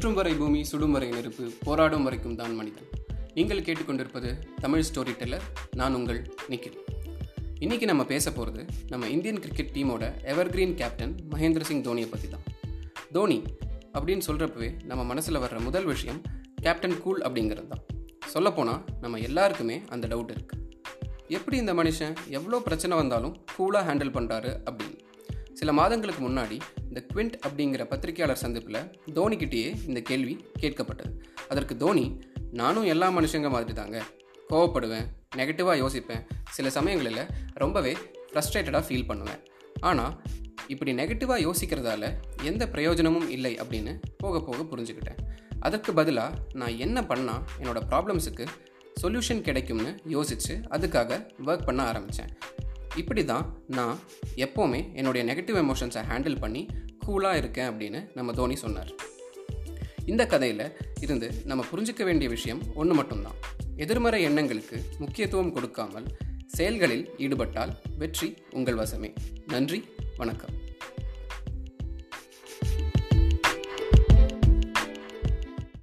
சுற்றும் வரை பூமி சுடும் வரை நெருப்பு போராடும் வரைக்கும் தான் மனிதன். நீங்கள் கேட்டுக்கொண்டிருப்பது தமிழ் ஸ்டோரி டெல்லர் நான் உங்கள் நிக்கில். இன்னைக்கு நம்ம பேச போகிறது நம்ம இந்தியன் கிரிக்கெட் டீமோட எவர்கிரீன் கேப்டன் மகேந்திர சிங் தோனியை பற்றி தான் தோனி அப்படின்னு சொல்கிறப்பவே நம்ம மனசில் வர்ற முதல் விஷயம் கேப்டன் கூல் அப்படிங்கிறது தான் சொல்லப்போனால் நம்ம எல்லாருக்குமே அந்த டவுட் இருக்குது எப்படி இந்த மனுஷன் எவ்வளோ பிரச்சனை வந்தாலும் கூலாக ஹேண்டில் பண்ணுறாரு அப்படின்னு. சில மாதங்களுக்கு முன்னாடி இந்த குவிண்ட் அப்படிங்கிற பத்திரிகையாளர் சந்திப்பில் தோனிக்கிட்டேயே இந்த கேள்வி கேட்கப்பட்டது. அதற்கு தோனி நானும் எல்லா மனுஷங்க மாதிரி தாங்க கோவப்படுவேன் நெகட்டிவாக யோசிப்பேன். சில சமயங்களில் ரொம்பவே ஃப்ரஸ்ட்ரேட்டடாக ஃபீல் பண்ணுவேன். ஆனால் இப்படி நெகட்டிவாக யோசிக்கிறதால எந்த பிரயோஜனமும் இல்லை அப்படின்னு போக போக புரிஞ்சுக்கிட்டேன். அதற்கு பதிலாக நான் என்ன பண்ணால் என்னோடய ப்ராப்ளம்ஸுக்கு சொல்யூஷன் கிடைக்கும்னு யோசித்து அதுக்காக ஒர்க் பண்ண ஆரம்பித்தேன் இப்படி தான் நான் எப்போவுமே என்னுடைய நெகட்டிவ் எமோஷன்ஸை ஹேண்டில் பண்ணி கூலாக இருக்கேன் அப்படின்னு நம்ம தோனி சொன்னார். இந்த கதையில் இருந்து நம்ம புரிஞ்சிக்க வேண்டிய விஷயம் ஒன்று மட்டும்தான். எதிர்மறை எண்ணங்களுக்கு முக்கியத்துவம் கொடுக்காமல் செயல்களில் ஈடுபட்டால் வெற்றி உங்கள் வசமே. நன்றி வணக்கம்.